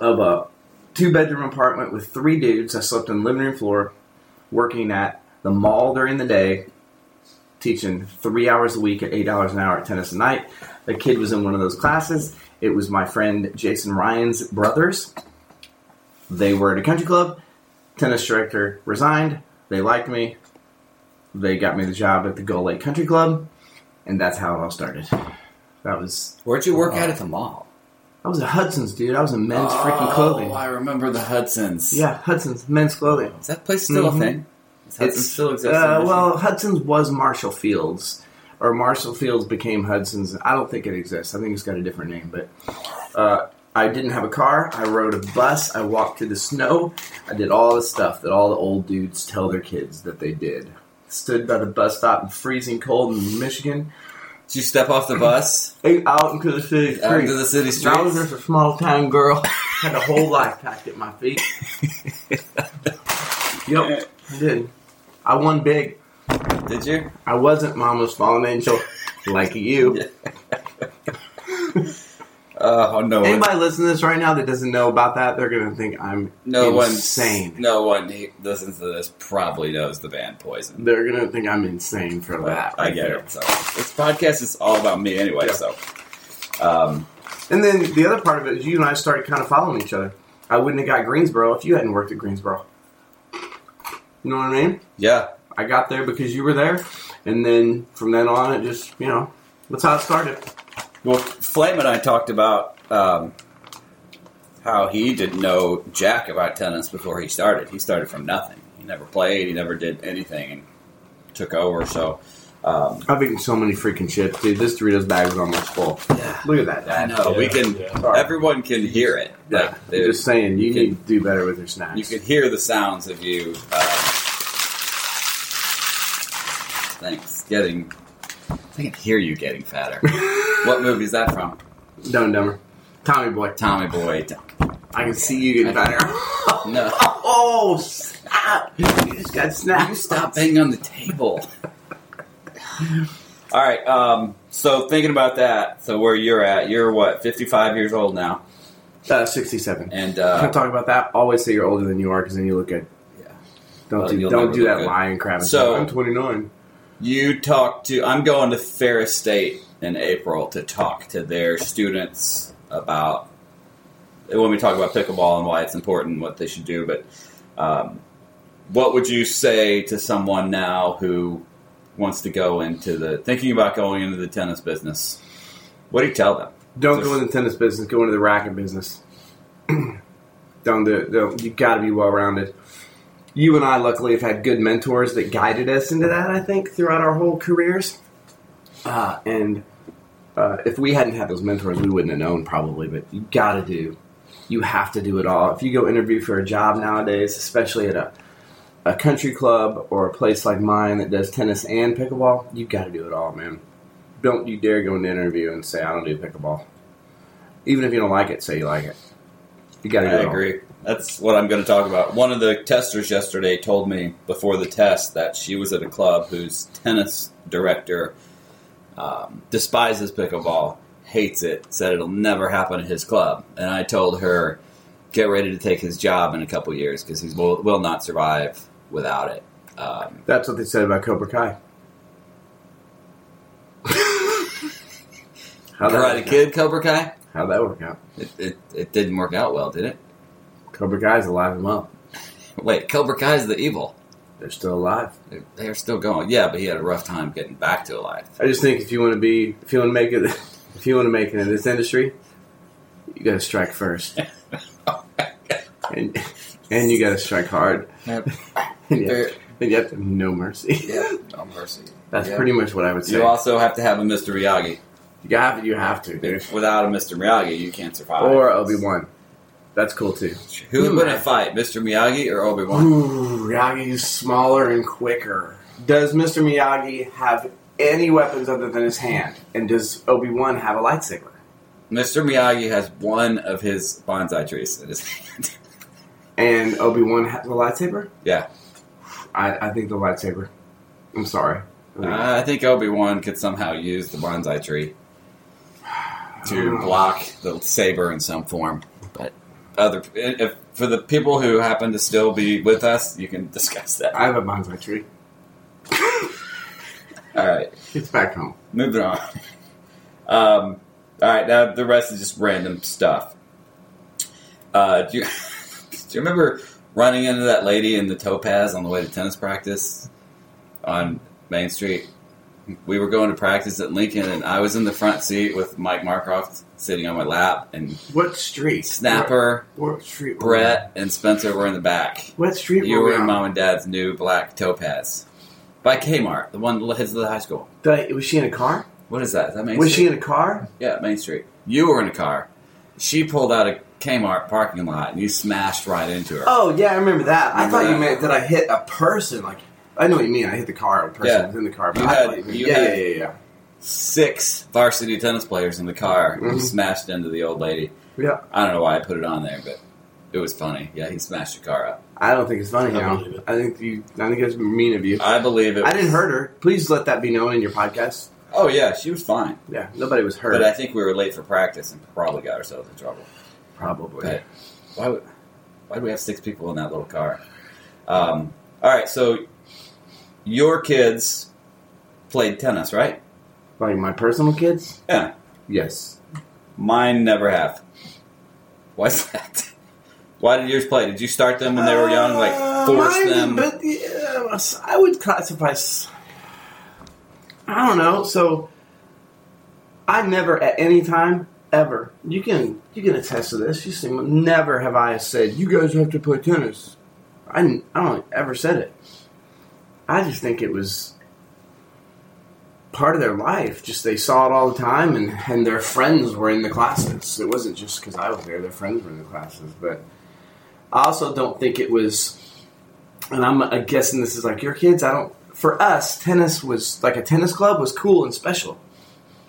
of a two bedroom apartment with three dudes. I slept on the living room floor, working at the mall during the day, teaching three hours a week at eight dollars an hour at tennis at night. The kid was in one of those classes. It was my friend Jason Ryan's brothers. They were at a country club tennis director resigned. They liked me. They got me the job at the Gull Lake Country Club, and that's how it all started. That was Where'd you work at at the mall? I was at Hudson's, dude. I was in men's freaking clothing. Oh, I remember the Hudsons. Yeah, Hudson's men's clothing. Is that place still Mhm. a thing? Does Hudson's still exist? in Uh, well, Hudson's was Marshall Fields, or Marshall Fields became Hudson's. I don't think it exists. I think it's got a different name. But uh, I didn't have a car. I rode a bus. I walked through the snow. I did all the stuff that all the old dudes tell their kids that they did. Stood by the bus stop in freezing cold in Michigan. Did you step off the bus Ate out into the city out street. into the city streets. I was just a small town girl. Had a whole life packed at my feet. Yep, I did. I won big. Did you? I wasn't Mama's fallen angel like you. Oh no! one- Anybody listening to this right now that doesn't know about that, they're gonna think I'm no insane. one. No one who listens to this probably knows the band Poison. They're gonna think I'm insane for that. I get it. So this podcast is all about me anyway. Yeah. So, um, And then the other part of it is you and I started kind of following each other. I wouldn't have got Greensboro if you hadn't worked at Greensboro. You know what I mean? yeah, I got there because you were there, and then from then on, it just you know that's how it started. Well, Flame and I talked about um, how he didn't know jack about tennis before he started. He started from nothing. He never played. He never did anything, and took over. So, um, I've eaten so many freaking chips, dude. This Doritos bag is almost full. yeah, Look at that. I Dad. know we can. yeah. Everyone can hear it. Yeah, Like, I'm just saying, you, you need to do better with your snacks. you can hear the sounds of you. Uh, thanks. Getting. I can hear you getting fatter. what movie is that from? Dumb and Dumber. Tommy Boy. Tommy Boy. I can see you getting fatter. No. Oh, snap! You just got snapped. You stop banging on the table. All right. Um, so thinking about that, so where you're at, you're what, 55 years old now, Uh, 67. and uh, talk about that. Always say you're older than you are because then you look good. Yeah. Don't Well, do, don't do that good. lying crap. So- I'm 29. You talk to. I'm going to Ferris State in April to talk to their students about when we talk about pickleball and why it's important, what they should do. But um, what would you say to someone now who wants to go into the thinking about going into the tennis business? What do you tell them? Don't Just- go into the tennis business. Go into the racket business. don't do it. Don't, you got to be well rounded. You and I, luckily, have had good mentors that guided us into that. I think throughout our whole careers. Uh, and uh, if we hadn't had those mentors, we wouldn't have known probably. But you got to do. You have to do it all. If you go interview for a job nowadays, especially at a a country club or a place like mine that does tennis and pickleball, you got to do it all, man. Don't you dare go into an interview and say I don't do pickleball. Even if you don't like it, say you like it. You got to do I it all. That's what I'm going to talk about. One of the testers yesterday told me before the test that she was at a club whose tennis director um, despises pickleball, hates it, said it'll never happen at his club. And I told her, get ready to take his job in a couple years because he will, will not survive without it. Um, That's what they said about Cobra Kai. That Karate Kid, Cobra Kai. How'd that work out? It, it, it didn't work out well, did it? Cobra Kai's alive and well. Wait, Cobra Kai is the evil. They're still alive. They're, they're still going. Yeah, but he had a rough time getting back to life. I just think if you want to be, if you want to make it, if you want to make it in this industry, you got to strike first, and and you got to strike hard, and you, have, and you have to have no mercy. Yeah, no mercy. That's Yeah. pretty much what I would say. You also have to have a Mr. Miyagi. You have, you have to, dude. Without a Mr. Miyagi, you can't survive. Or Obi Wan. That's cool too. Who would win a fight, Mr. Miyagi or Obi Wan? Ooh, Miyagi's smaller and quicker. Does Mr. Miyagi have any weapons other than his hand? And does Obi Wan have a lightsaber? Mr. Miyagi has one of his bonsai trees in his hand. And Obi Wan has a lightsaber? Yeah. I, I think the lightsaber. I'm sorry. Uh, I think Obi Wan could somehow use the bonsai tree to block the saber in some form. Other, if, for the people who happen to still be with us, you can discuss that. I have a bonsai tree. All right. It's back home. Moving on. Um, all right, now the rest is just random stuff. Uh, do you do you remember running into that lady in the Topaz on the way to tennis practice on Main Street? We were going to practice at Lincoln, and I was in the front seat with Mike Markroft sitting on my lap, and What street? Snapper, What, what street? Brett, and Spencer were in the back. What street You were were in mom and dad's new black Topaz by Kmart, the one that heads to the high school. I- was she in a car? What is that? Is that Main was Street? she in a car? Yeah, Main Street. You were in a car. She pulled out a Kmart parking lot and you smashed right into her. Oh yeah, I remember that. I Remember thought you meant that I hit a person. Like I know what you mean. I hit the car. A person Yeah. was in the car. But You I had- thought you meant- yeah, had- yeah, yeah, Six varsity tennis players in the car. and Mhm. Smashed into the old lady. yeah. Yeah. I don't know why I put it on there, but it was funny. Yeah, he smashed the car up. I don't think it's funny I now. believe it. I think you. I think it's mean of you. I believe it. I didn't hurt her. Please let that be known in your podcast. Oh yeah, she was fine. Yeah, nobody was hurt. But I think we were late for practice and probably got ourselves in trouble. Probably. But why would why do we have six people in that little car? Um, all right, so your kids played tennis, right? Like my personal kids? Yeah. Yes. Mine never have. Why's that? Why did yours play? Did you start them when they were young? Like Uh, force mine- them? But yeah, I would classify. I don't know. So I never, at any time, ever. You can you can attest to this. You see, never have I said you guys have to play tennis. I I don't ever said it. I just think it was part of their life. Just they saw it all the time, and and their friends were in the classes. It wasn't just because I was there; their friends were in the classes. But I also don't think it was. And I'm uh, guessing this is like your kids. I don't. For us, tennis was like a tennis club was cool and special,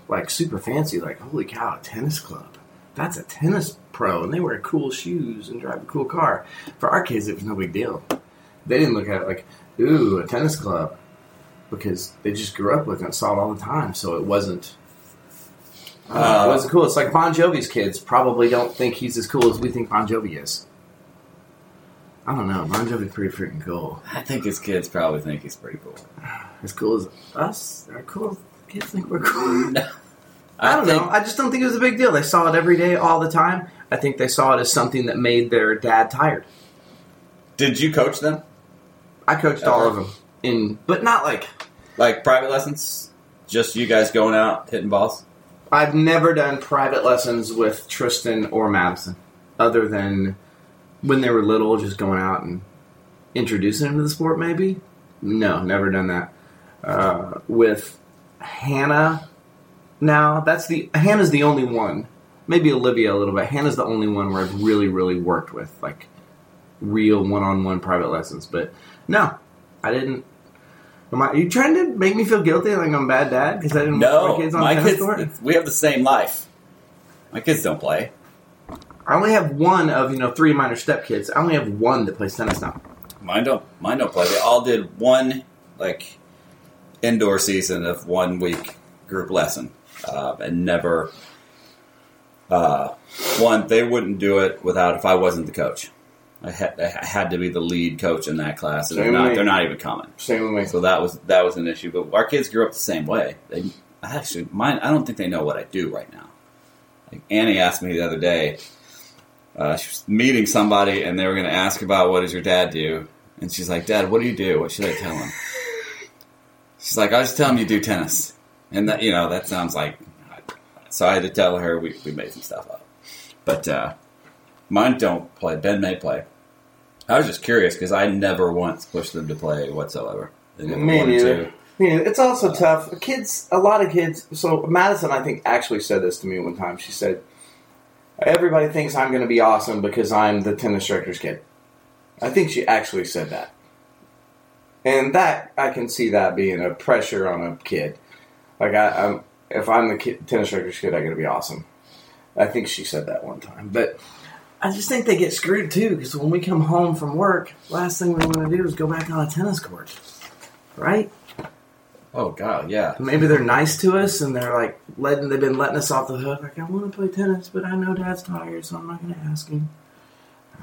like super fancy. Like holy cow, a tennis club. that's a tennis pro, and they wear cool shoes and drive a cool car. For our kids, it was no big deal. They didn't look at it like, ooh, a tennis club, because they just grew up with it and saw it all the time. So it wasn't. I know, Uh, it wasn't cool. It's like Bon Jovi's kids probably don't think he's as cool as we think Bon Jovi is. I don't know. Bon Jovi's pretty freaking cool. I think his kids probably think he's pretty cool. As cool as us. Are cool. Kids think we're cool. No. I don't think- know. I just don't think it was a big deal. They saw it every day, all the time. I think they saw it as something that made their dad tired. Did you coach them? I coached all of them in, but not like Like private lessons? Just you guys going out hitting balls? I've never done private lessons with Tristan or Madison, other than when they were little, just going out and introducing them to the sport. Maybe no, never done that. Uh, with Hannah, now that's the Hannah's the only one. Maybe Olivia a little bit. Hannah's the only one where I've really, really worked with like real one-on-one private lessons. But no, I didn't. Am I, are you trying to make me feel guilty like I'm a bad dad because I didn't No, my kids on my kids. court? We have the same life. My kids don't play. I only have one of you know three minor step kids. I only have one that plays tennis now. Mine don't. Mine don't play. They all did one like indoor season of one week group lesson, uh, and never. Uh, one, they wouldn't do it without if I wasn't the coach. I had, I had to be the lead coach in that class, and they're not. way. They're not even coming. Same with me. So that was that was an issue. But our kids grew up the same way. They actually mine. I don't think they know what I do right now. Like Annie asked me the other day. Uh, she was meeting somebody, and they were going to ask about what does your dad do, and she's like, "Dad, what do you do? What should I tell him?" She's like, "I just tell him you do tennis," and that you know that sounds like. So I had to tell her we, we made some stuff up, but uh, mine don't play. Ben may play. I was just curious because I never once pushed them to play whatsoever. They never Me wanted neither. to. Yeah, it's also tough. Kids, a lot of kids. So Madison, I think, actually said this to me one time. She said, "Everybody thinks I'm going to be awesome because I'm the tennis director's kid." I think she actually said that, and that I can see that being a pressure on a kid. Like I, I'm, if I'm the kid, tennis director's kid, I'm going to be awesome. I think she said that one time, but I just think they get screwed too because when we come home from work, last thing we want to do is go back on a tennis court, right? Oh God, yeah. Maybe they're nice to us and they're like letting they've been letting us off the hook. Like I want to play tennis, but I know Dad's tired, so I'm not going to ask him.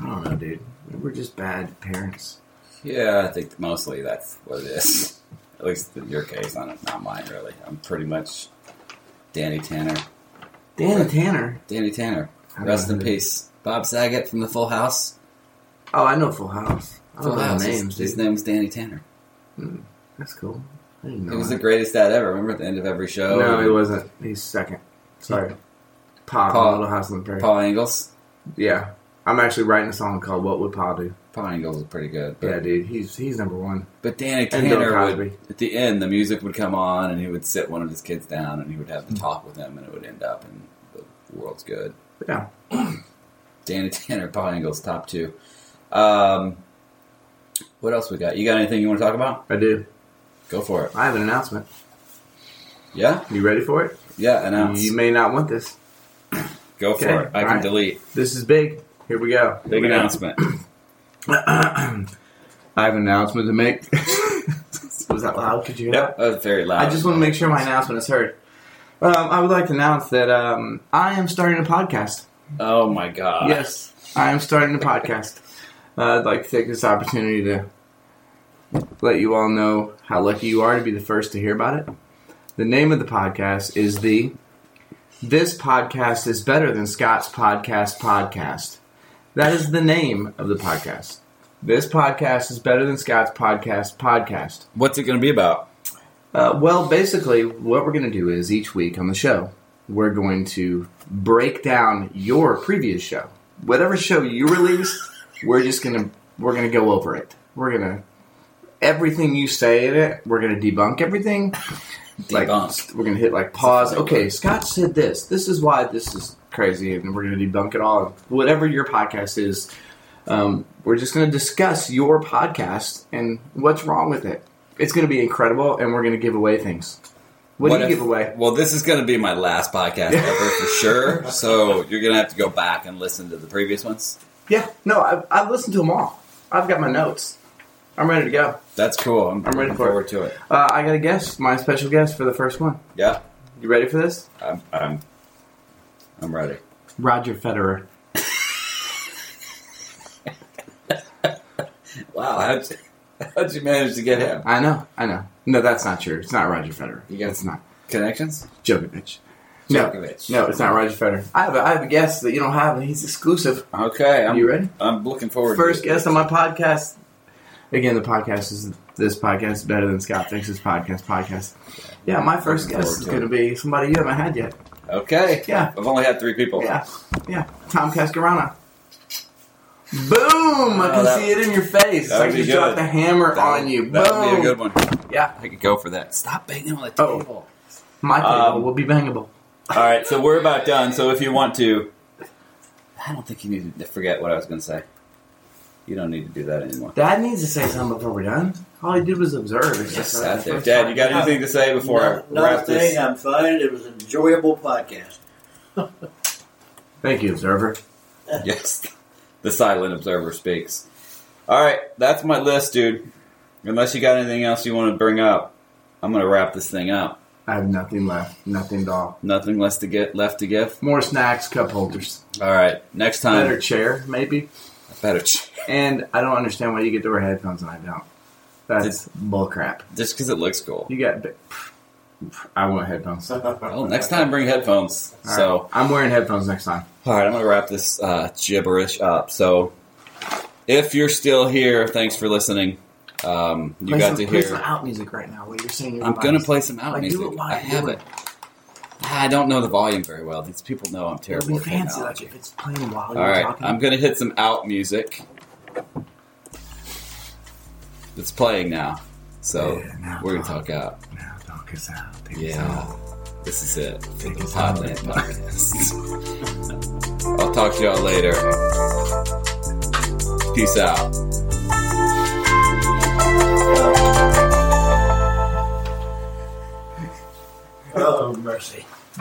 I don't know, dude. We're just bad parents. Yeah, I think mostly that's what it is. At least in your case, not, not mine really. I'm pretty much Danny Tanner. Danny Tanner. Danny Tanner. Rest in peace. Bob Saget from the Full House. Oh, I know Full House. I Full House. names, His, his dude. name's Danny Tanner. That's cool. I didn't know He was the greatest dad ever. Remember at the end of every show? No, he wasn't. He's second. Sorry. Pa, Pa. Little House on the Prairie. Pa Ingalls? Yeah. I'm actually writing a song called "What Would Pa Do." Pa Ingalls is pretty good. Yeah, dude. He's he's number one. but Danny Tanner would, at the end, the music would come on, and he would sit one of his kids down, and he would Hmm. have the talk with him, and it would end up, and the world's good. Yeah. Danny Tanner, Pa Ingalls, top two. Um, what else we got? You got anything you want to talk about? I do. Go for it. I have an announcement. Yeah, You ready for it? yeah. Announce. You may not want this. Go for Okay, it. I can alright. delete. This is big. Here we go. Here Big we announcement. I have an announcement to make. Was that loud? Could you hear Yep, that was very loud. I just want to make sure my announcement is heard. Um, I would like to announce that um, I am starting a podcast. Oh my god. Yes, I am starting a podcast. Uh, I'd like to take this opportunity to let you all know how lucky you are to be the first to hear about it. The name of the podcast is the This Podcast is Better Than Scott's Podcast Podcast. That is the name of the podcast. This podcast is better than Scott's podcast podcast. What's it going to be about? Uh, well, basically, what we're going to do is each week on the show, we're going to break down your previous show. Whatever show you released, we're just going to we're to go over it. We're to everything you say in it, we're going to debunk everything. Like, Debunk. we're going to hit like pause. That's a funny Okay. Scott said this. This is why this is crazy, and we're going to debunk it all. Whatever your podcast is, um, we're just going to discuss your podcast and what's wrong with it. It's going to be incredible, and we're going to give away things. What, do you if- give away? Well, this is going to be my last podcast ever for sure. So you're going to have to go back and listen to the previous ones. Yeah, no, I've, I've listened to them all. I've got my notes. I'm ready to go. That's cool. I'm, I'm ready for it. to it. Uh, I got a guest, my special guest for the first one. Yeah, You ready for this? I'm. I'm, I'm ready. Roger Federer. Wow, how'd you, manage to get him? I know, I know. No, that's not true. It's not Roger Federer. You got- it's not Connections? Djokovic. No, Djokovic. no, it's not Roger Federer. I have a, I have a guest that you don't have, and he's exclusive. Okay, I'm, you ready? I'm looking forward. First to guest on my podcast. Again, the podcast is this podcast is better than Scott thinks his podcast. Podcast. Yeah, my first Looking guest is going to be somebody you haven't had yet. Okay. Yeah. I've only had three people. Yeah, yeah. Tom Cascarana. Boom! I can that- see it in your face. It's that like you be dropped good. the hammer That on would- you. That Boom! would be a good one. Yeah, I could go for that. Stop banging on the Oh. table. my table Um, will be bangable. All right, so we're about done. So if you want to, I don't think you need to forget what I was going to say. You don't need to do that anymore. Dad needs to say something before we're done. All he did was observe. It's Just just sat there. Dad, you got anything to say before I No- wrap this? Nothing. I'm fine. It was an enjoyable podcast. Thank you, observer. Yes, the silent observer speaks. All right, that's my list, dude. Unless you got anything else you want to bring up, I'm going to wrap this thing up. I have nothing left. Nothing at all. Nothing less to get left to give. More snacks, cup holders, All right, next time better chair, maybe. better ch- And I don't understand why you get to wear headphones and I don't. That's bullcrap. just because it looks cool. You got. I want headphones. All Well, next time bring headphones. right. So. I'm wearing headphones next time. All right, I'm going to wrap this uh, gibberish up. So, if you're still here, thanks for listening. Um, you play got some, to play some out music right now. What you're saying? I'm going to play some out Like, do music. it while I have do it. I don't know the volume very well. These people know I'm It'll terrible be fancy like if it's playing while All you're right, talking. I'm going to hit some out music. It's playing now, so Yeah, now we're going to talk. out. Now talk us out. Take us Yeah, out. This is it for the. Podland podcast. I'll talk to y'all later. Peace out. Oh, mercy.